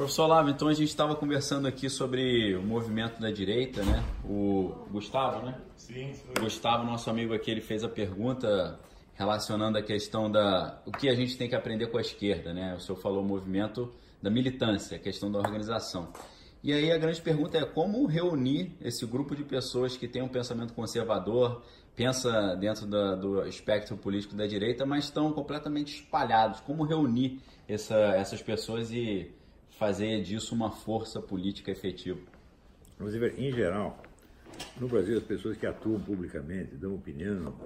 Professor Lavo, então a gente estava conversando aqui sobre o movimento da direita, né? O Gustavo, né? Sim, sim. Gustavo, nosso amigo aqui, ele fez a pergunta relacionando a questão da o que a gente tem que aprender com a esquerda, né? O senhor falou o movimento da militância, a questão da organização. E aí a grande pergunta é como reunir esse grupo de pessoas que tem um pensamento conservador, pensa dentro da, do espectro político da direita, mas estão completamente espalhados. Como reunir essa, essas pessoas e fazer disso uma força política efetiva? Ver, em geral, no Brasil, as pessoas que atuam publicamente, dão opinião,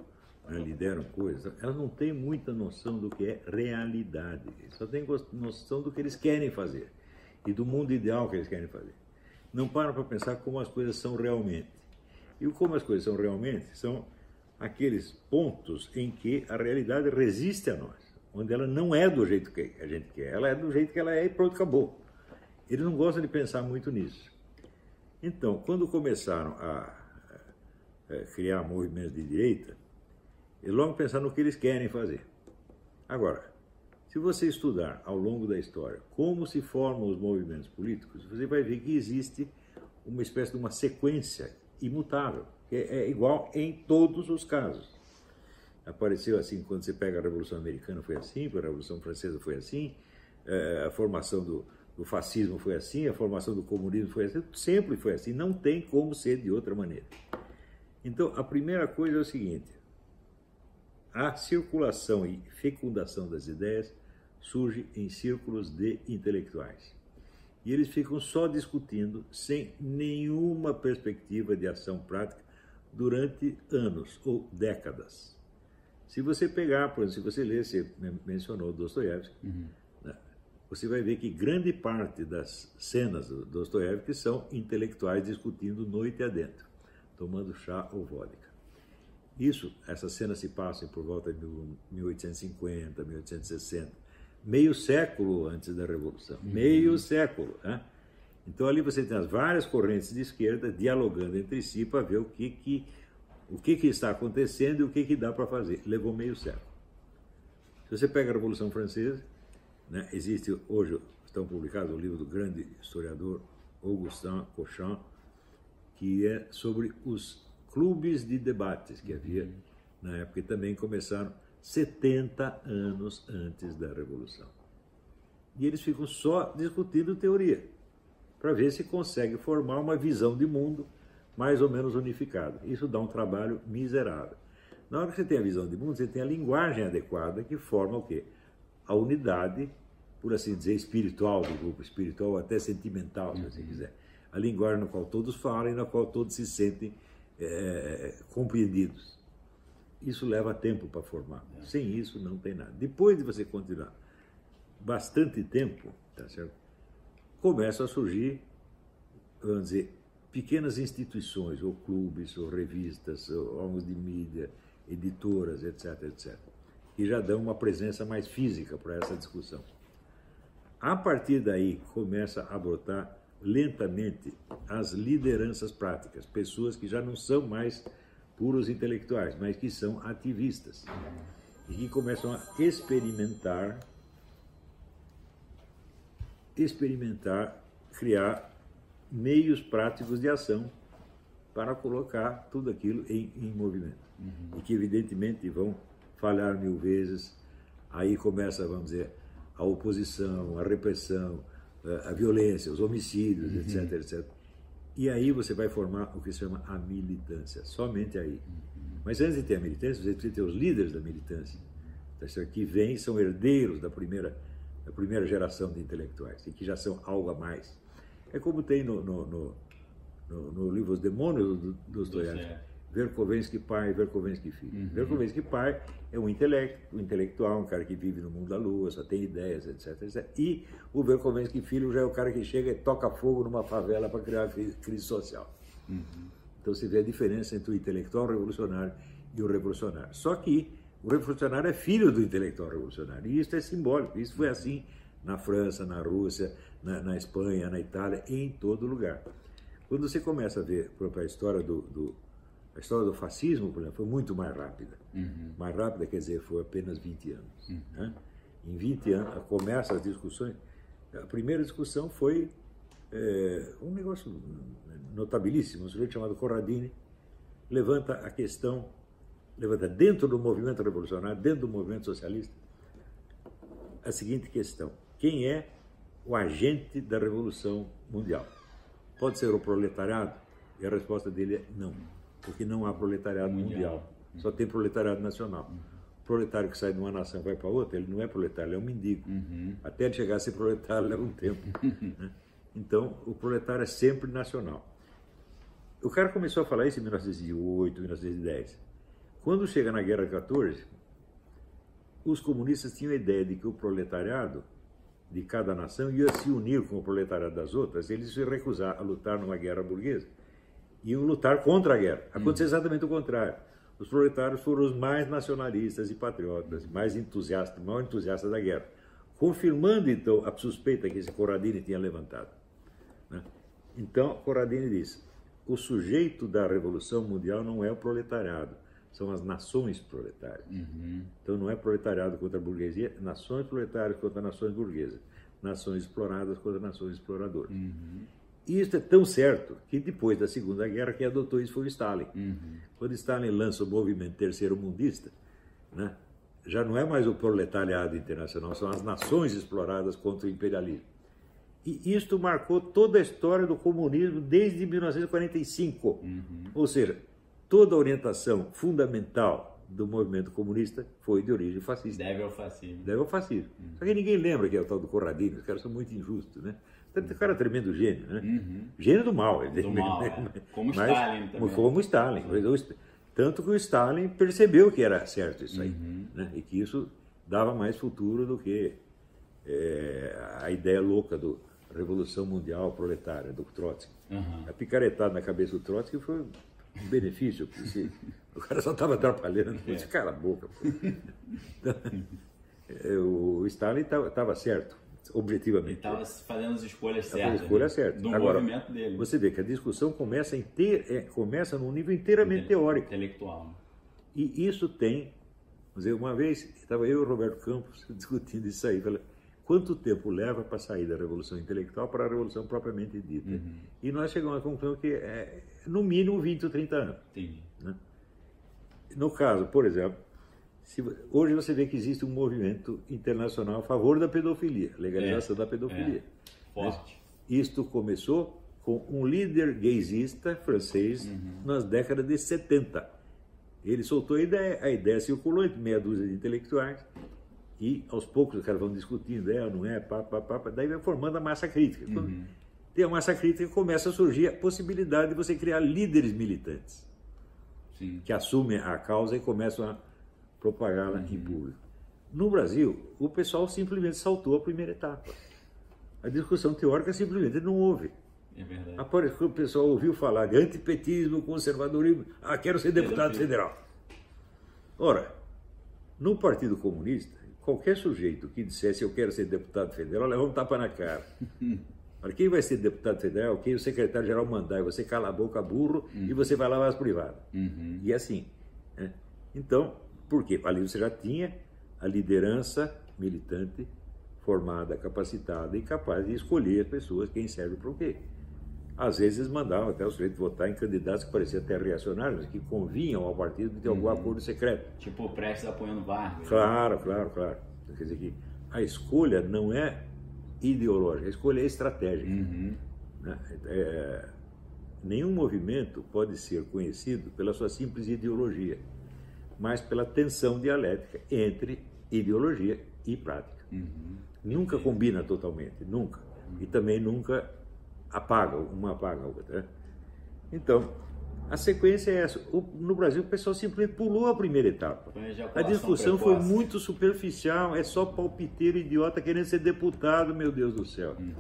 né, lideram coisas, elas não têm muita noção do que é realidade. Só têm noção do que eles querem fazer e do mundo ideal que eles querem fazer. Não param para pensar como as coisas são realmente. E como as coisas são realmente, são aqueles pontos em que a realidade resiste a nós, onde ela não é do jeito que a gente quer, ela é do jeito que ela é e pronto, acabou. Ele não gosta de pensar muito nisso. Então, quando começaram a, criar movimentos de direita, eles logo pensaram no que eles querem fazer. Agora, se você estudar ao longo da história como se formam os movimentos políticos, você vai ver que existe uma espécie de uma sequência imutável, que é igual em todos os casos. Apareceu assim quando você pega a Revolução Americana, foi assim, a Revolução Francesa foi assim, eh, a formação do, do fascismo foi assim, a formação do comunismo foi assim, sempre foi assim, não tem como ser de outra maneira. Então, a primeira coisa é o seguinte: a circulação e fecundação das ideias surge em círculos de intelectuais. E eles ficam só discutindo, sem nenhuma perspectiva de ação prática, durante anos ou décadas. Se você pegar, por exemplo, se você ler, você mencionou Dostoiévski, uhum você vai ver que grande parte das cenas do Dostoiévski são intelectuais discutindo noite adentro, tomando chá ou vodka. Isso, essas cenas se passam por volta de 1850, 1860, meio século antes da Revolução, uhum. meio século. Né? Então ali você tem as várias correntes de esquerda dialogando entre si para ver o que, que, o que, que está acontecendo e o que, que dá para fazer. Levou meio século. Se você pega a Revolução Francesa, né? Existe hoje, estão publicados o livro do grande historiador Augustin Cochin, que é sobre os clubes de debates que havia na época e também começaram 70 anos antes da Revolução. E eles ficam só discutindo teoria, para ver se consegue formar uma visão de mundo mais ou menos unificada. Isso dá um trabalho miserável. Na hora que você tem a visão de mundo, você tem a linguagem adequada que forma o quê? A unidade por assim dizer, espiritual do grupo, espiritual até sentimental, se você uhum. quiser. A linguagem na qual todos falam e na qual todos se sentem é, compreendidos. Isso leva tempo para formar. É. Sem isso não tem nada. Depois de você continuar bastante tempo, tá certo? Começam a surgir, vamos dizer, pequenas instituições, ou clubes, ou revistas, ou órgãos de mídia, editoras, etc, etc, que já dão uma presença mais física para essa discussão. A partir daí começa a brotar lentamente as lideranças práticas, pessoas que já não são mais puros intelectuais, mas que são ativistas e que começam a experimentar experimentar, criar meios práticos de ação para colocar tudo aquilo em, em movimento. Uhum. E que, evidentemente, vão falhar mil vezes. Aí começa, vamos dizer, a oposição, a repressão, a violência, os homicídios, uhum. etc, etc. E aí você vai formar o que se chama a militância, somente aí. Uhum. Mas antes de ter a militância, você precisa ter os líderes da militância, tá que vêm, são herdeiros da primeira, da primeira geração de intelectuais, e que já são algo a mais. É como tem no, no, no, no, no livro Os Demônios do Dostoiévski Verkovensky pai, Verkovensky filho. Uhum. Verkovensky pai é um, intelecto, um intelectual, um cara que vive no mundo da lua, só tem ideias, etc, etc. E o Verkovensky filho já é o cara que chega e toca fogo numa favela para criar crise social. Uhum. Então você vê a diferença entre o intelectual revolucionário e o revolucionário. Só que o revolucionário é filho do intelectual revolucionário. E isso é simbólico. Isso foi assim na França, na Rússia, na, na Espanha, na Itália, em todo lugar. Quando você começa a ver a história do, do a história do fascismo, por exemplo, foi muito mais rápida. Uhum. Mais rápida quer dizer, foi apenas 20 anos. Uhum. Né? Em 20 anos, começam as discussões. A primeira discussão foi é, um negócio notabilíssimo, um sujeito chamado Corradini levanta a questão, levanta dentro do movimento revolucionário, dentro do movimento socialista, a seguinte questão: quem é o agente da revolução mundial? Pode ser o proletariado? E a resposta dele é não, porque não há proletariado mundial, mundial. só tem proletariado nacional. O proletário que sai de uma nação e vai para outra, ele não é proletário, ele é um mendigo. Uhum. Até ele chegar a ser proletário leva um tempo. né? Então, o proletário é sempre nacional. O cara começou a falar isso em 1908, 1910. Quando chega na Guerra de 14, os comunistas tinham a ideia de que o proletariado de cada nação ia se unir com o proletariado das outras, eles se recusar a lutar numa guerra burguesa. Iam lutar contra a guerra. Aconteceu exatamente o contrário. Os proletários foram os mais nacionalistas e patriotas, mais entusiastas, mais entusiastas da guerra, confirmando então a suspeita que esse Corradini tinha levantado. Né? Então, Corradini diz: o sujeito da revolução mundial não é o proletariado, são as nações proletárias. Uhum. Então não é proletariado contra a burguesia, nações proletárias contra nações burguesas, nações exploradas contra nações exploradoras. Uhum. E isso é tão certo que depois da Segunda Guerra quem adotou isso foi o Stalin. Uhum. Quando Stalin lança o movimento terceiro mundista, né, já não é mais o proletariado internacional, são as nações exploradas contra o imperialismo. E isto marcou toda a história do comunismo desde 1945. Uhum. Ou seja, toda a orientação fundamental do movimento comunista foi de origem fascista. Deve ao fascismo. Deve ao fascismo. Uhum. Só que ninguém lembra que é o tal do Corradini, os caras são muito injustos, né? O cara é tremendo gênio, né? Uhum. Gênio do mal. Do mal, é. Como Mas, Stalin também. Como Stalin. Tanto que o Stalin percebeu que era certo isso aí, uhum. né? E que isso dava mais futuro do que é, a ideia louca do Revolução Mundial Proletária, do Trotsky. A picaretada na cabeça do Trotsky foi um benefício, porque o cara só estava atrapalhando, é. cala a boca. o Stalin estava certo, objetivamente. Ele estava fazendo as escolhas certas. As escolhas né? certas. Do Agora, movimento dele. Você vê que a discussão começa, inteir, é, começa num nível inteiramente teórico. Intelectual. E isso tem, dizer, uma vez estava eu e o Roberto Campos discutindo isso aí, falei, quanto tempo leva para sair da revolução intelectual para a revolução propriamente dita. Uhum. E nós chegamos à conclusão que é no mínimo 20 ou 30 anos. Né? No caso, por exemplo, se, hoje você vê que existe um movimento internacional a favor da pedofilia, legalização é, da pedofilia. É, forte. Isto começou com um líder gaysista francês uhum. nas décadas de 70. Ele soltou a ideia, a ideia circulou entre meia dúzia de intelectuais e aos poucos os caras vão discutindo, é não é, pá, pá, pá, daí vai formando a massa crítica. Uhum. Tem a massa crítica, começa a surgir a possibilidade de você criar líderes militantes Sim. que assumem a causa e começam a propagá-la uhum. em público. No Brasil, o pessoal simplesmente saltou a primeira etapa. A discussão teórica simplesmente não houve. É verdade. Que o pessoal ouviu falar de antipetismo, conservadorismo, ah, quero ser deputado federal. Ora, no Partido Comunista, qualquer sujeito que dissesse eu quero ser deputado federal, leva um tapa na cara. Para quem vai ser deputado federal, quem o secretário-geral mandar, e você cala a boca burro uhum. e você vai lavar as privadas. Uhum. E assim. Né? Então, por quê? Ali você já tinha a liderança militante formada, capacitada e capaz de escolher as pessoas, quem serve para o quê. Às vezes mandavam até o sujeito votar em candidatos que pareciam até reacionários, que convinham ao partido de ter algum uhum. acordo secreto. Tipo o Prestes apoiando Vargas. Claro, claro, claro. Quer dizer que a escolha não é ideológica, a escolha é estratégica. Uhum. Né? É, nenhum movimento pode ser conhecido pela sua simples ideologia, mas pela tensão dialética entre ideologia e prática. Uhum. Nunca combina totalmente, nunca. E também nunca apaga, uma apaga a outra. Né? Então, a sequência é essa. O, no Brasil, o pessoal simplesmente pulou a primeira etapa. A discussão foi muito superficial, é só palpiteiro idiota querendo ser deputado, meu Deus do céu. Uhum.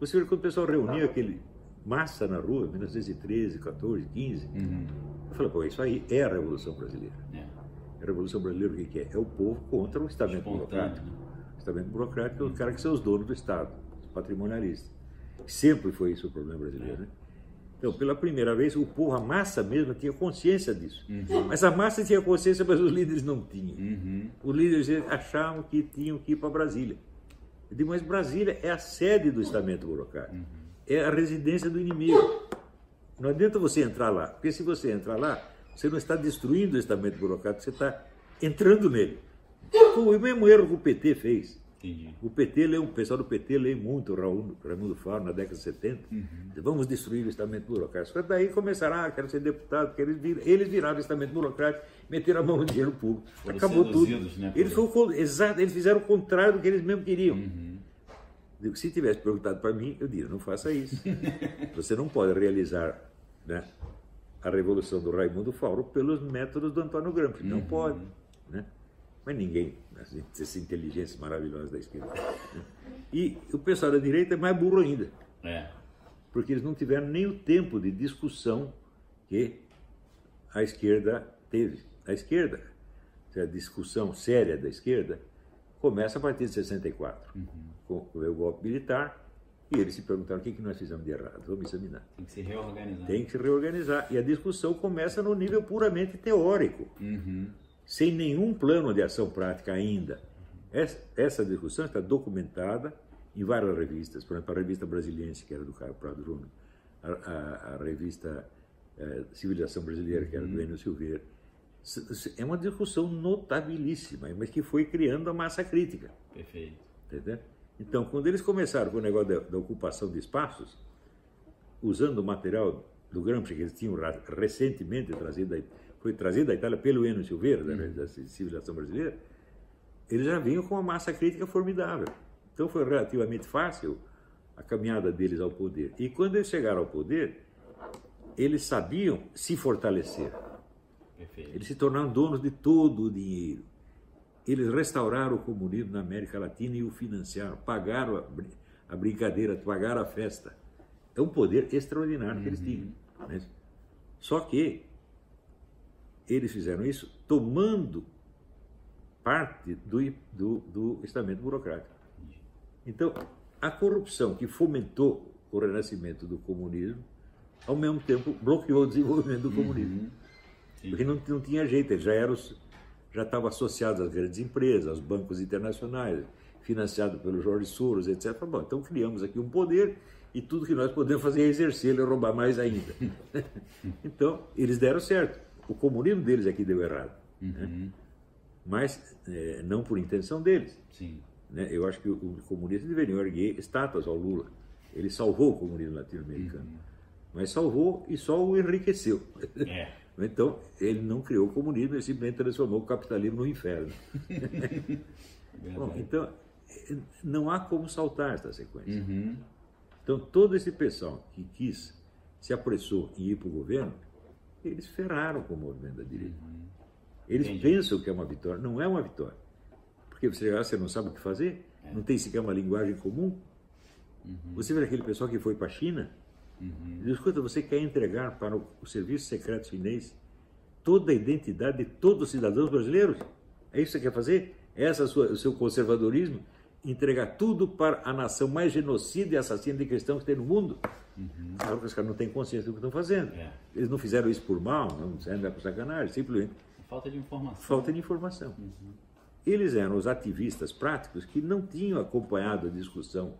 Você viu quando o pessoal reunia aquele massa na rua, 1913, 14, 15, uhum. eu falei, pô, isso aí é a Revolução Brasileira. É. A Revolução Brasileira o que, que é? É o povo contra o estamento burocrático. O estamento burocrático é o cara que são os donos do Estado, os patrimonialistas. Sempre foi isso o problema brasileiro, né? Então, pela primeira vez, o povo, a massa mesmo, tinha consciência disso. Uhum. Mas a massa tinha consciência, mas os líderes não tinham. Uhum. Os líderes achavam que tinham que ir para Brasília. Eu digo, mas Brasília é a sede do estamento burocrático. Uhum. É a residência do inimigo. Não adianta você entrar lá, porque se você entrar lá, você não está destruindo o estamento burocrático, você está entrando nele. Foi o mesmo erro que o PT fez. Entendi. O PT o pessoal do PT lê muito o Raul, Raimundo Faro na década de 70. Uhum. Vamos destruir o estamento burocrático. Daí começaram, ah, quero ser deputado, quero eles, vir, eles viraram o estamento burocrático, meteram a mão no dinheiro público. Foram Acabou tudo. Né, eles, foi, exato, eles fizeram o contrário do que eles mesmo queriam. Uhum. Se tivesse perguntado para mim, eu diria, não faça isso. Você não pode realizar né, a revolução do Raimundo Fauro pelos métodos do Antônio Gramsci. Não uhum. pode. Né? Mas ninguém, assim, essa inteligência maravilhosa da esquerda. E o pessoal da direita é mais burro ainda. É. Porque eles não tiveram nem o tempo de discussão que a esquerda teve. A esquerda, a discussão séria da esquerda, começa a partir de 64, uhum. com o golpe militar, e eles se perguntaram o que, que nós fizemos de errado, vamos examinar. Tem que se reorganizar. Tem que se reorganizar. E a discussão começa no nível puramente teórico. Uhum sem nenhum plano de ação prática ainda. Essa discussão está documentada em várias revistas, por exemplo, a revista Brasiliense, que era do Caio Prado Júnior, a, a, a, revista é, Civilização Brasileira, que era do uhum. Enio Silveira. É uma discussão notabilíssima, mas que foi criando a massa crítica. Perfeito. Entendeu? Então, quando eles começaram com o negócio da, da ocupação de espaços, usando o material do Gramsci que eles tinham recentemente trazido foi trazido da Itália pelo Enio Silveira, da, da civilização brasileira, eles já vinham com uma massa crítica formidável. Então foi relativamente fácil a caminhada deles ao poder. E quando eles chegaram ao poder, eles sabiam se fortalecer. Perfeito. Eles se tornaram donos de todo o dinheiro. Eles restauraram o comunismo na América Latina e o financiaram, pagaram a, a brincadeira, pagaram a festa. É um poder extraordinário uhum. que eles uhum. tinham. Né? Só que eles fizeram isso tomando parte do, do, do estamento burocrático. Então, a corrupção que fomentou o renascimento do comunismo, ao mesmo tempo bloqueou o desenvolvimento do uhum. comunismo. Porque não, não tinha jeito, eles já eram já estavam associados às grandes empresas, aos bancos internacionais, financiado pelo Jorge Soros, etc. Bom, então criamos aqui um poder e tudo que nós podemos fazer é exercer e roubar mais ainda. então, eles deram certo. O comunismo deles é que deu errado. Né? Uhum. Né? Mas é, não por intenção deles. Sim. Né? Eu acho que os comunistas deveriam erguer estátuas ao Lula. Ele salvou o comunismo latino-americano. Uhum. Mas salvou e só o enriqueceu. É. Então, ele não criou o comunismo, ele simplesmente transformou o capitalismo no inferno. Bom, então, não há como saltar essa sequência. Uhum. Então, todo esse pessoal que quis, se apressou em ir para o governo, eles ferraram com o movimento da direita. Uhum. Eles Entendi. pensam que é uma vitória. Não é uma vitória. Porque você, você não sabe o que fazer, é. não tem sequer uma linguagem comum. Uhum. Você vê aquele pessoal que foi para a China, uhum. diz, escuta, você quer entregar para o, o serviço secreto chinês toda a identidade de todos os cidadãos brasileiros? É isso que você quer fazer? É esse o seu conservadorismo? Entregar tudo para a nação mais genocida e assassina de cristãos que tem no mundo? Uhum. Claro que os caras não têm consciência do que estão fazendo. É. Eles não fizeram isso por mal, não serve por sacanagem, simplesmente. Falta de informação. Falta de informação. Uhum. Eles eram os ativistas práticos que não tinham acompanhado a discussão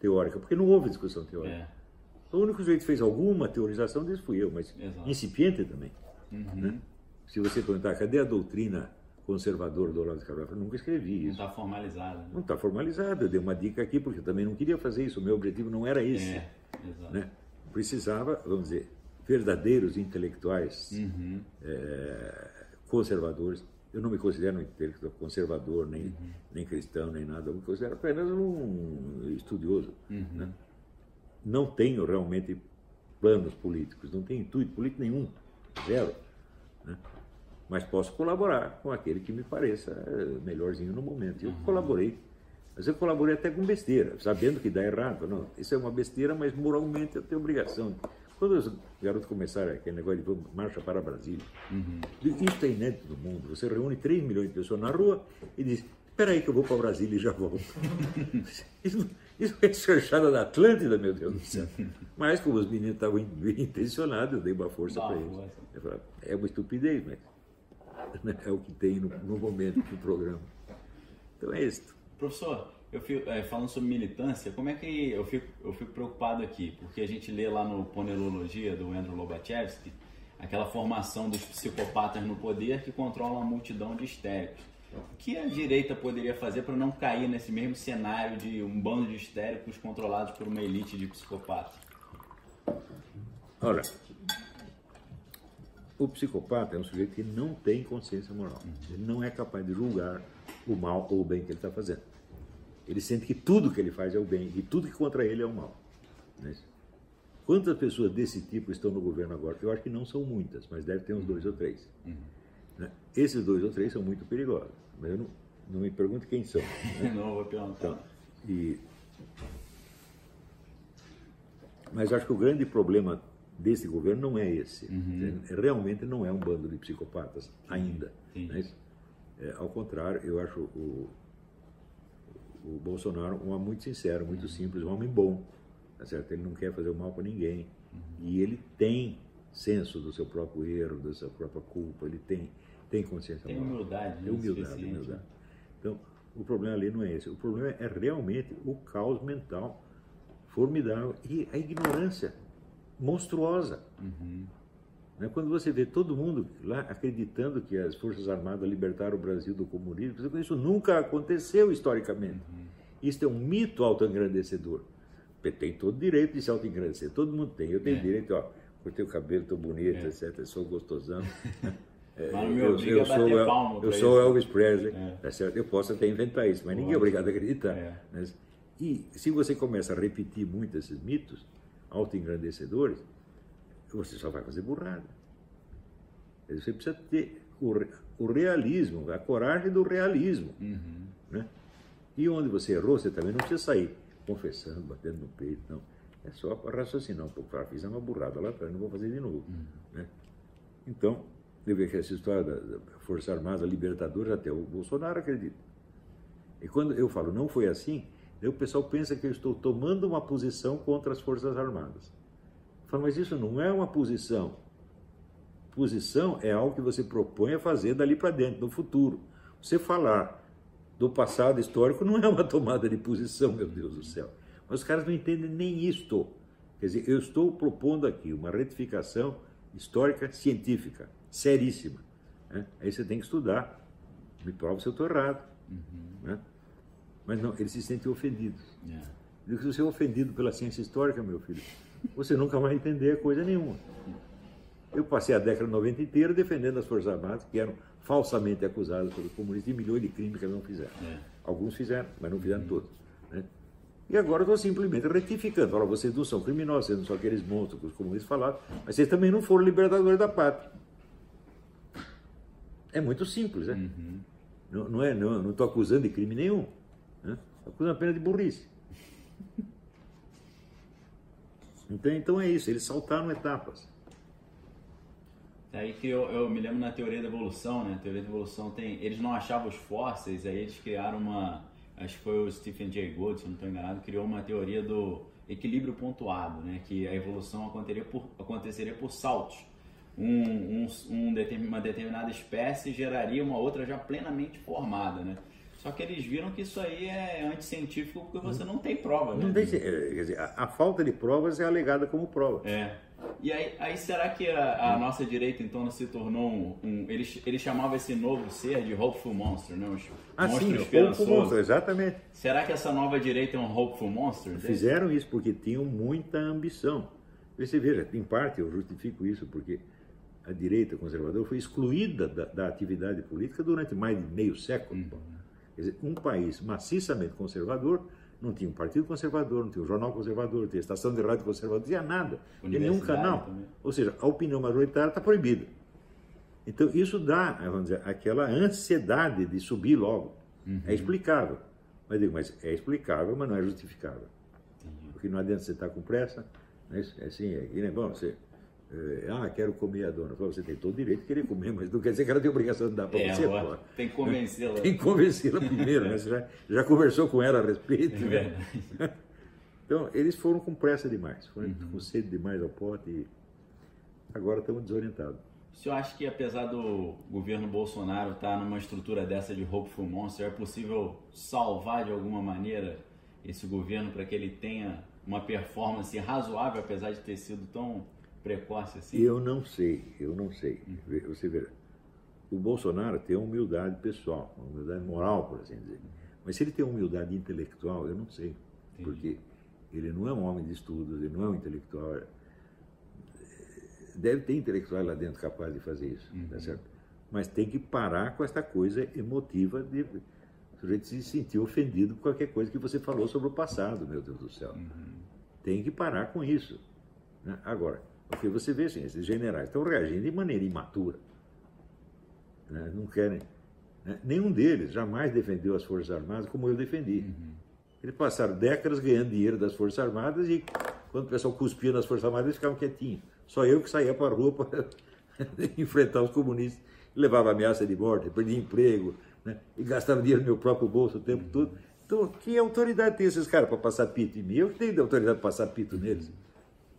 teórica, porque não houve discussão teórica. É. O único sujeito que fez alguma teorização disso fui eu, mas Exato. incipiente também. Uhum. Né? Se você perguntar, cadê a doutrina conservadora do Olavo de Carvalho? Eu nunca escrevi isso. Não está formalizado. Né? Não está formalizado. Eu dei uma dica aqui, porque eu também não queria fazer isso. O meu objetivo não era esse. É. Né? Precisava, vamos dizer, verdadeiros intelectuais uhum. é, conservadores. Eu não me considero um intelectual conservador, nem, uhum. nem cristão, nem nada. Eu me considero apenas um estudioso. Uhum. Né? Não tenho realmente planos políticos, não tenho intuito político nenhum, zero. Né? Mas posso colaborar com aquele que me pareça melhorzinho no momento. Eu uhum. colaborei mas eu colaborei até com besteira, sabendo que dá errado. Não, isso é uma besteira, mas moralmente eu tenho obrigação. Quando os garotos começaram aquele negócio de marcha para Brasília, uhum. isso é inédito no mundo. Você reúne 3 milhões de pessoas na rua e diz: Espera aí que eu vou para Brasília e já volto. isso, isso é chanchada da Atlântida, meu Deus do céu. Mas como os meninos estavam bem intencionados, eu dei uma força para eles. Falei, é uma estupidez, mas é o que tem no, no momento do programa. Então é isso. Professor, Eu fico, é, falando sobre militância, como é que eu fico, eu fico preocupado aqui? Porque a gente lê lá no Ponelologia do Andrew Lobachevsky aquela formação dos psicopatas no poder que controlam a multidão de histéricos. O que a direita poderia fazer para não cair nesse mesmo cenário de um bando de histéricos controlados por uma elite de psicopatas? Olha, o psicopata é um sujeito que não tem consciência moral. Ele não é capaz de julgar o mal ou o bem que ele está fazendo. Ele sente que tudo que ele faz é o bem e tudo que contra ele é o mal. É isso? Quantas pessoas desse tipo estão no governo agora? Eu acho que não são muitas, mas deve ter uns dois ou três. Uhum. Né? Esses dois ou três são muito perigosos, mas eu não, não me pergunte quem são. Né? não, vou perguntar. Então, e... Mas acho que o grande problema desse governo não é esse. Uhum. Realmente não é um bando de psicopatas ainda. Né? É, ao contrário, eu acho o, o Bolsonaro um homem muito sincero, muito uhum. simples, um homem bom. Tá certo? Ele não quer fazer o mal para ninguém. Uhum. E ele tem senso do seu próprio erro, da sua própria culpa, ele tem, tem consciência tem humildade, tem humildade, humildade. Então, o problema ali não é esse. O problema é realmente o caos mental formidável e a ignorância monstruosa. Uhum. Né? Quando você vê todo mundo lá acreditando que as Forças Armadas libertaram o Brasil do comunismo, isso nunca aconteceu historicamente. Uhum. Isso é um mito autoengrandecedor tem todo direito de se autoengrandecer, todo mundo tem. Eu tenho é. direito, ó, cortei o cabelo, estou bonito, é. etc. Sou gostosão. É, eu, eu, sou, eu, eu sou Elvis Presley, é. tá certo? eu posso até inventar isso, mas ninguém é obrigado a acreditar. É. Mas, e se você começa a repetir muito esses mitos autoengrandecedores, você só vai fazer burrada. Você precisa ter o, o realismo, a coragem do realismo. Uhum. Né? E onde você errou, você também não precisa sair confessando, batendo no peito, não. É só para raciocinar um pouco. Falar, fiz uma burrada lá atrás, não vou fazer de novo. Uhum. Né? Então, eu vejo que essa história da, da Força Armada Libertadora, até o Bolsonaro acredita. E quando eu falo não foi assim, o pessoal pensa que eu estou tomando uma posição contra as Forças Armadas. Falo, mas isso não é uma posição. Posição é algo que você propõe a fazer dali para dentro, no futuro. Você falar do passado histórico não é uma tomada de posição, meu Deus do céu. Mas os caras não entendem nem isto. Quer dizer, eu estou propondo aqui uma retificação histórica científica, seríssima. Né? Aí você tem que estudar. Me prova se eu estou errado. Uhum. Né? Mas não, eles se sentem ofendidos. Yeah. Se você é ofendido pela ciência histórica, meu filho, você nunca vai entender coisa nenhuma. Eu passei a década de 90 inteira defendendo as Forças Armadas, que eram falsamente acusados pelos comunistas de milhões de crimes que eles não fizeram. É. Alguns fizeram, mas não fizeram todos. Né? E agora estou simplesmente retificando. Olha, vocês não são criminosos, vocês não são aqueles monstros que os comunistas falaram, mas vocês também não foram libertadores da pátria. É muito simples, né? Uhum. Não, não, é, não estou acusando de crime nenhum. Né? Estou acusando apenas de burrice. Então, então é isso, eles saltaram etapas. É aí que eu, eu, me lembro na teoria da evolução, né? A teoria da evolução tem. Eles não achavam os fósseis, aí eles criaram uma. Acho que foi o Stephen Jay Gould, se não estou enganado, criou uma teoria do equilíbrio pontuado, né? Que a evolução aconteceria por, aconteceria por saltos. Um, um, um uma determinada espécie geraria uma outra já plenamente formada, né? Só que eles viram que isso aí é anticientífico porque você não tem prova. Né? Não tem, quer dizer, a, a, falta de provas é alegada como prova. É. E aí, aí será que a, a, nossa direita então se tornou um, um, eles, eles chamavam esse novo ser de hopeful monster, né? Os ah, sim, hopeful monster, exatamente. Será que essa nova direita é um hopeful monster? Fizeram isso porque tinham muita ambição. Você veja, em parte eu justifico isso porque a direita conservadora foi excluída da, da atividade política durante mais de meio século. Uhum. Quer dizer, um país maciçamente conservador não tinha um partido conservador, não tinha um jornal conservador, não tinha estação de rádio conservadora, não tinha nada. Tinha nenhum canal. Também. Ou seja, a opinião majoritária está proibida. Então, isso dá, vamos dizer, aquela ansiedade de subir logo. Uhum. É explicável. Mas digo, mas é explicável, mas não é justificável. Porque não adianta você estar com pressa. Né? É assim, é, e, né, bom, você é, ah, quero comer a dona. Você tem todo o direito de querer comer, mas não quer dizer que ela tem obrigação de dar para é, você. Pô. Tem que convencê-la. Tem que convencê-la primeiro, né? Você já, já conversou com ela a respeito. É né? Então, eles foram com pressa demais, foram uhum. com sede demais ao pote e agora estamos desorientados. O senhor acha que apesar do governo Bolsonaro estar numa estrutura dessa de Hopeful Monster, é possível salvar de alguma maneira esse governo para que ele tenha uma performance razoável, apesar de ter sido tão precoce assim? Eu não sei, eu não sei. Você vê, o Bolsonaro tem humildade pessoal, humildade moral, por assim dizer. Mas se ele tem humildade intelectual, eu não sei. Entendi. Porque ele não é um homem de estudos, ele não é um intelectual. Deve ter intelectuais lá dentro capazes de fazer isso, tá uhum. tá certo? Mas tem que parar com essa coisa emotiva de o sujeito se sentir ofendido com qualquer coisa que você falou sobre o passado, meu Deus do céu. Uhum. Tem que parar com isso. Né? Agora, porque você vê assim, esses generais estão reagindo de maneira imatura. Né? Não querem. Né? Nenhum deles jamais defendeu as Forças Armadas como eu defendi. Uhum. Eles passaram décadas ganhando dinheiro das Forças Armadas e quando o pessoal cuspia nas Forças Armadas, eles ficavam quietinhos. Só eu que saía para a rua para enfrentar os comunistas. Levava ameaça de morte, perdia emprego, né? e gastava dinheiro no meu próprio bolso o tempo todo. Então, que autoridade tem esses caras para passar pito em mim? Eu que tenho autoridade para passar pito neles.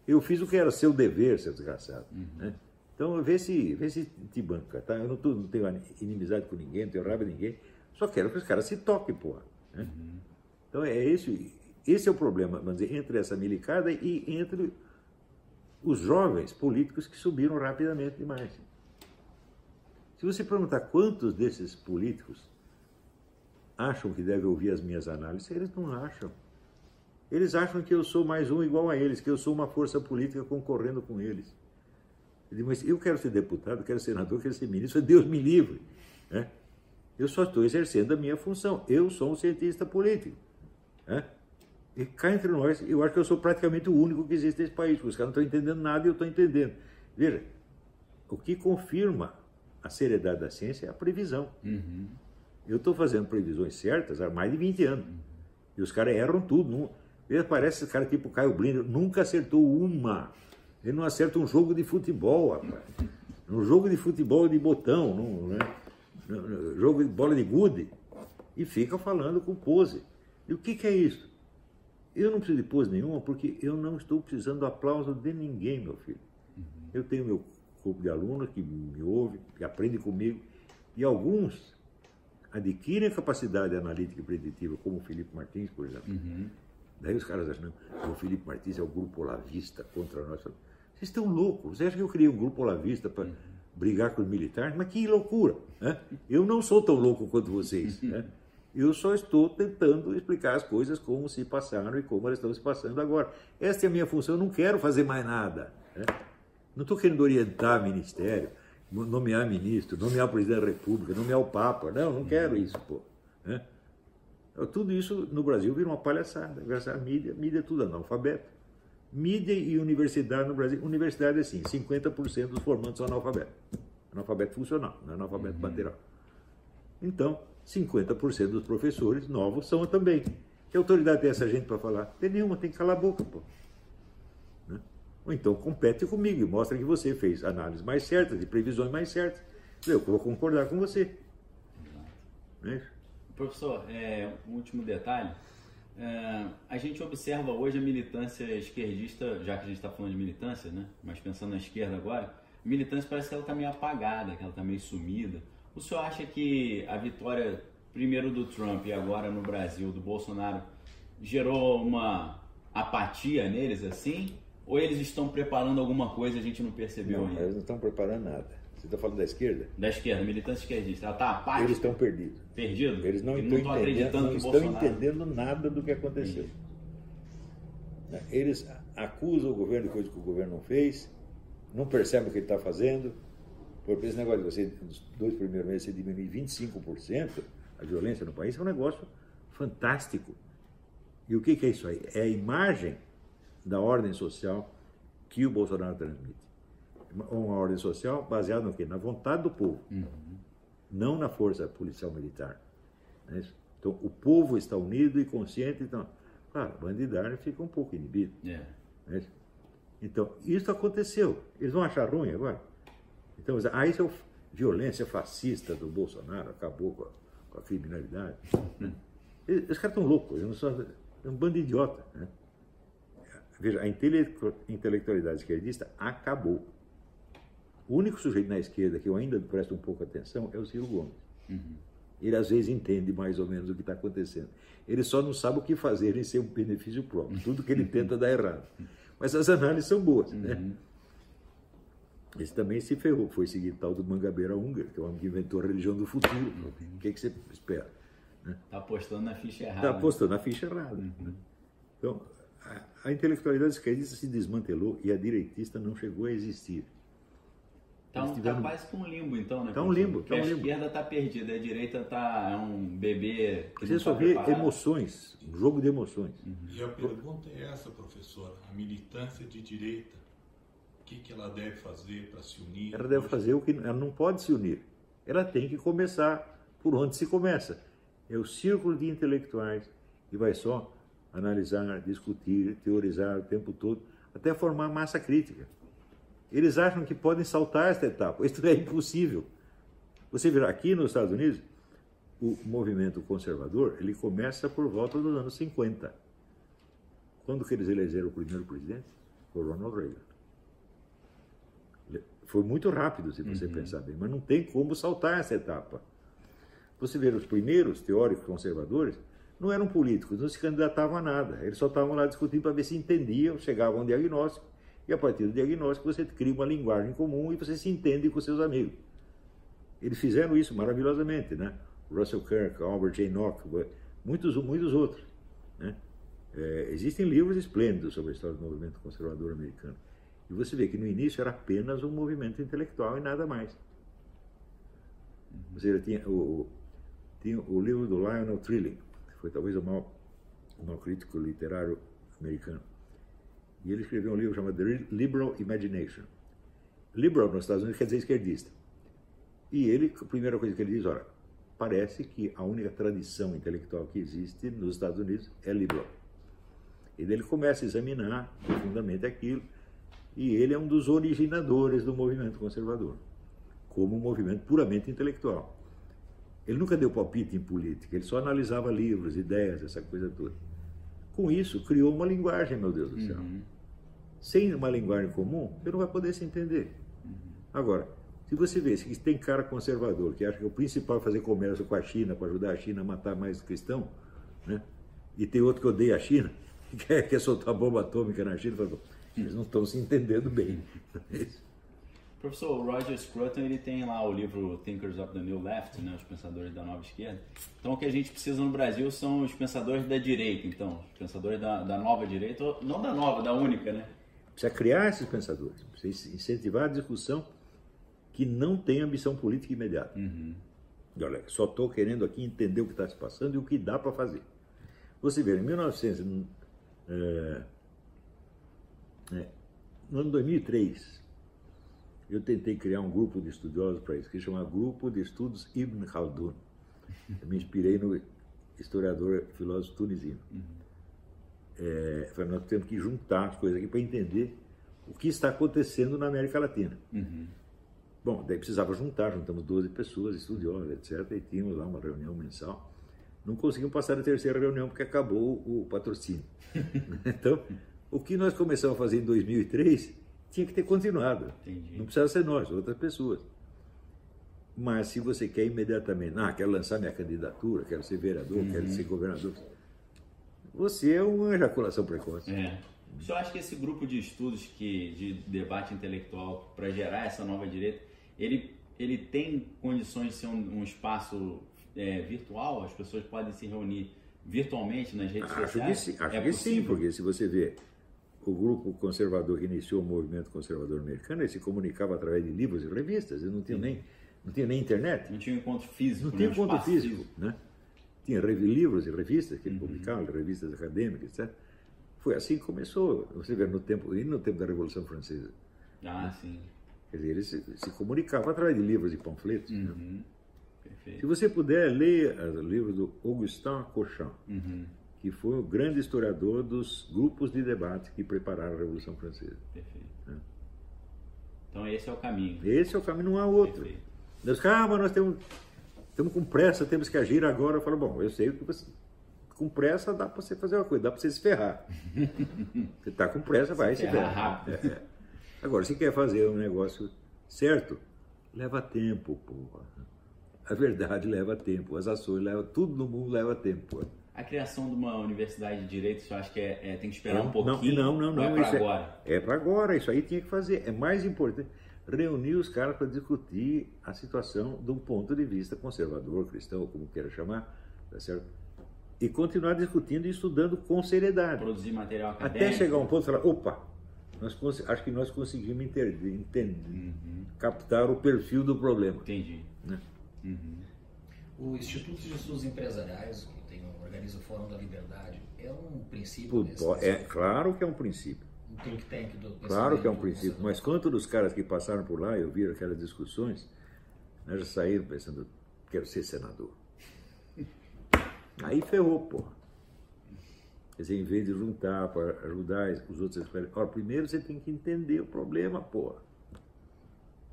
Eu fiz o que era seu dever, seu desgraçado. Uhum. Né? Então, vê se, vê se te banca, tá? Eu não, tô, não tenho inimizade com ninguém, não tenho raiva de ninguém. Só quero que os caras se toquem, porra. Né? Uhum. Então é esse, esse é o problema, vamos dizer, entre essa milicada e entre os jovens políticos que subiram rapidamente demais. Se você perguntar quantos desses políticos acham que devem ouvir as minhas análises, eles não acham. Eles acham que eu sou mais um igual a eles, que eu sou uma força política concorrendo com eles. Eu digo, mas eu quero ser deputado, quero ser senador, quero ser ministro, Deus me livre. Né? Eu só estou exercendo a minha função. Eu sou um cientista político. Né? E cá entre nós, eu acho que eu sou praticamente o único que existe nesse país, porque os caras não estão entendendo nada e eu estou entendendo. Veja, o que confirma a seriedade da ciência é a previsão. Uhum. Eu estou fazendo previsões certas há mais de 20 anos. Uhum. E os caras erram tudo. Não, parece esse cara tipo Caio Blinder, nunca acertou uma. Ele não acerta um jogo de futebol, rapaz. Um jogo de futebol de botão, não, né? jogo de bola de gude. E fica falando com pose. E o que, que é isso? Eu não preciso de pose nenhuma porque eu não estou precisando do aplauso de ninguém, meu filho. Eu tenho meu grupo de alunos que me ouve, que aprende comigo, e alguns adquirem a capacidade analítica e preditiva, como o Felipe Martins, por exemplo. Uhum. Daí os caras acham, o Felipe Martins é o grupo olavista contra nós. Vocês estão loucos. Você acha que eu criei um grupo olavista para uhum. brigar com os militares? Mas que loucura! Né? Eu não sou tão louco quanto vocês. Né? Eu só estou tentando explicar as coisas como se passaram e como elas estão se passando agora. Esta é a minha função, eu não quero fazer mais nada. Né? Não estou querendo orientar ministério, nomear ministro, nomear presidente da República, nomear o Papa. Não, não quero isso, pô. Né? Então, tudo isso no Brasil vira uma palhaçada. Graças à mídia, mídia é tudo analfabeto. Mídia e universidade no Brasil. Universidade é assim, 50% dos formandos são analfabetos. Analfabeto funcional, não é analfabeto uhum. lateral. Então, 50% dos professores novos são também. Que autoridade tem essa gente para falar? Tem nenhuma, tem que calar a boca, pô. Né? Ou então compete comigo e mostra que você fez análises mais certas e previsões mais certas. Eu vou concordar com você. Né? Professor, é, um último detalhe. É, a gente observa hoje a militância esquerdista, já que a gente está falando de militância, né? mas pensando na esquerda agora, a militância parece que ela está meio apagada, que ela está meio sumida. O senhor acha que a vitória, primeiro do Trump e agora no Brasil, do Bolsonaro, gerou uma apatia neles assim? Ou eles estão preparando alguma coisa e a gente não percebeu não, ainda? Eles não estão preparando nada. Você está falando da esquerda? Da esquerda, militância esquerdista. Ela está apática? Eles estão perdidos. Perdidos? Eles não, estão, estão entendendo, não estão entendendo nada do que aconteceu. Eles acusam o governo de coisas que o governo não fez, não percebem o que ele está fazendo, porque esse negócio de você, nos dois primeiros meses, você diminuir 25% a violência no país é um negócio fantástico. E o que, que é isso aí? É a imagem da ordem social que o Bolsonaro transmite. Uma ordem social baseada no quê? Na vontade do povo, uhum. não na força policial militar. É então, o povo está unido e consciente. Então, claro, a bandidagem fica um pouco inibido. Yeah. É então, isso aconteceu. Eles vão achar ruim agora? Então, aí é a violência fascista do Bolsonaro acabou com a, com a criminalidade. Né? Os caras estão loucos, eles são, é um bando de idiota. Né? Veja, a intelectualidade esquerdista acabou. O único sujeito na esquerda que eu ainda presto um pouco atenção é o Ciro Gomes. Uhum. Ele às vezes entende mais ou menos o que está acontecendo. Ele só não sabe o que fazer em seu benefício próprio. Tudo que ele tenta dá errado. Mas as análises são boas, né? Uhum. Esse também se ferrou, foi seguir tal do Mangabeira Húngaro, que é o homem que inventou a religião do futuro. Uhum. O que, é que você espera? Está né? apostando na ficha errada. Está apostando na ficha errada. Uhum. Né? Então, a, a intelectualidade esquerdista se desmantelou e a direitista não chegou a existir. Está tiveram... tá quase com um limbo, então, né? Está um limbo. Tá um a limbo. esquerda está perdida, a direita está é um bebê. Que Você só tá vê preparado. emoções, um jogo de emoções. Uhum. E a pergunta é essa, professor: a militância de direita, o que, que ela deve fazer para se unir? Ela deve fazer o que. Ela não pode se unir. Ela tem que começar por onde se começa. É o círculo de intelectuais que vai só analisar, discutir, teorizar o tempo todo, até formar massa crítica. Eles acham que podem saltar esta etapa. Isso é impossível. Você verá aqui nos Estados Unidos, o movimento conservador, ele começa por volta dos anos 50. Quando que eles elegeram o primeiro presidente? Foi Ronald Reagan. Foi muito rápido, se você uhum. pensar bem, mas não tem como saltar essa etapa. Você vê os primeiros teóricos conservadores, não eram políticos, não se candidatavam a nada. Eles só estavam lá discutindo para ver se entendiam, chegavam a um diagnóstico e a partir do diagnóstico você cria uma linguagem comum e você se entende com seus amigos. Eles fizeram isso maravilhosamente, né? Russell Kirk, Albert J. Nock, muitos, muitos outros. Né? É, existem livros esplêndidos sobre a história do movimento conservador americano. E você vê que no início era apenas um movimento intelectual e nada mais. Ou seja, tinha o, tinha o livro do Lionel Trilling, que foi talvez o maior, o maior crítico literário americano. E ele escreveu um livro chamado The Liberal Imagination. Liberal nos Estados Unidos quer dizer esquerdista. E ele, a primeira coisa que ele diz, olha, parece que a única tradição intelectual que existe nos Estados Unidos é liberal. E daí ele começa a examinar profundamente aquilo, e ele é um dos originadores do movimento conservador, como um movimento puramente intelectual. Ele nunca deu palpite em política, ele só analisava livros, ideias, essa coisa toda. Com isso, criou uma linguagem, meu Deus do céu. Uhum sem uma linguagem comum, você não vai poder se entender. Agora, se você vê se tem cara conservador que acha que o principal é fazer comércio com a China para ajudar a China a matar mais cristão, né? e tem outro que odeia a China, que quer, quer soltar bomba atômica na China, fala, eles não estão se entendendo bem. Professor, o Roger Scruton ele tem lá o livro Thinkers of the New Left, né, os pensadores da nova esquerda. Então o que a gente precisa no Brasil são os pensadores da direita, então, os pensadores da, da nova direita, não da nova, da única, né? Precisa criar esses pensadores, precisa incentivar a discussão que não tem ambição política imediata. Uhum. E olha, só estou querendo aqui entender o que está se passando e o que dá para fazer. Você vê, em 1900, é, é, no ano 2003, eu tentei criar um grupo de estudiosos para isso, que se chama Grupo de Estudos Ibn Khaldun. Eu me inspirei no historiador filósofo tunisino. Uhum é, nós temos que juntar as coisas aqui para entender o que está acontecendo na América Latina. Uhum. Bom, daí precisava juntar, juntamos 12 pessoas, estudiosas, etc. E tínhamos lá uma reunião mensal. Não conseguimos passar a terceira reunião porque acabou o patrocínio. então, o que nós começamos a fazer em 2003 tinha que ter continuado. Entendi. Não precisava ser nós, outras pessoas. Mas se você quer imediatamente, ah, quero lançar minha candidatura, quero ser vereador, uhum. quero ser governador, você é uma ejaculação precoce. É. O senhor acha que esse grupo de estudos que, de debate intelectual para gerar essa nova direita, ele, ele tem condições de ser um, um espaço é, virtual? As pessoas podem se reunir virtualmente nas redes acho sociais? Que sim, acho é que sim, porque se você vê o grupo conservador que iniciou o movimento conservador americano, ele se comunicava através de livros e revistas, ele não tinha nem, não tinha nem internet. Não tinha encontro físico. Não tinha né? encontro físico, né? Tinha livros e revistas que ele uhum. publicava, revistas acadêmicas, etc. Foi assim que começou, você vê, no tempo, e no tempo da Revolução Francesa. Ah, né? sim. Quer dizer, eles se, se comunicavam através de livros e panfletos. Né? Uhum. Né? Se você puder, leia o livro do Augustin Cochin, uhum. que foi o grande historiador dos grupos de debate que prepararam a Revolução Francesa. Perfeito. Né? Então esse é o caminho. Esse é o caminho, não há outro. Perfeito. Nós, ah, mas nós temos Estamos com pressa, temos que agir agora. Eu falo, bom, eu sei que você, com pressa dá para você fazer uma coisa, dá para você se ferrar. você está com pressa, vai se, se ferrar. Rápido. É, é. Agora, se quer fazer um negócio certo? Leva tempo, porra. A verdade leva tempo, as ações levam, tudo no mundo leva tempo. Porra. A criação de uma universidade de direito, você acha que é, é, tem que esperar um Não, pouquinho? não, não, ou não. É para agora. É, é para agora, isso aí tinha que fazer. É mais importante reunir os caras para discutir a situação de um ponto de vista conservador, cristão, como queira chamar, tá certo? E continuar discutindo e estudando com seriedade. Produzir material acadêmico. Até chegar um ponto e falar, opa, nós acho que nós conseguimos entender, entender, Uhum. captar o perfil do problema. Entendi. Né? Uhum. O Instituto de Estudos Empresariais, que tem, organiza o Fórum da Liberdade, é um princípio É claro que é um princípio. Um think tank do Claro que é um princípio, mas quanto dos caras que passaram por lá e ouviram aquelas discussões, né, já saíram pensando, quero ser senador. Aí ferrou, porra. Quer dizer, em vez de juntar para ajudar os outros ó, primeiro você tem que entender o problema, porra.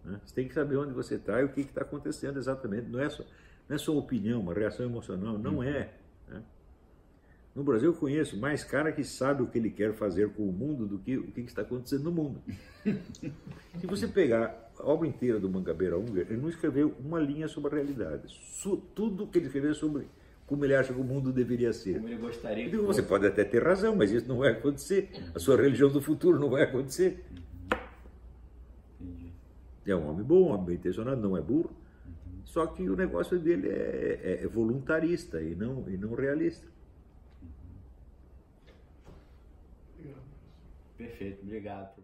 Né? Você tem que saber onde você está e o que está acontecendo exatamente. Não é, só, não é só opinião, uma reação emocional, não é. né? No Brasil eu conheço mais cara que sabe o que ele quer fazer com o mundo do que o que está acontecendo no mundo. Se você pegar a obra inteira do Mangabeira Unger, ele não escreveu uma linha sobre a realidade. Tudo que ele escreveu sobre como ele acha que o mundo deveria ser. Como ele gostaria digo, você pode até ter razão, mas isso não vai acontecer. A sua religião do futuro não vai acontecer. Entendi. É um homem bom, um homem bem intencionado, não é burro. Só que o negócio dele é, é- é voluntarista e não, e não realista. Perfeito, obrigado. professor.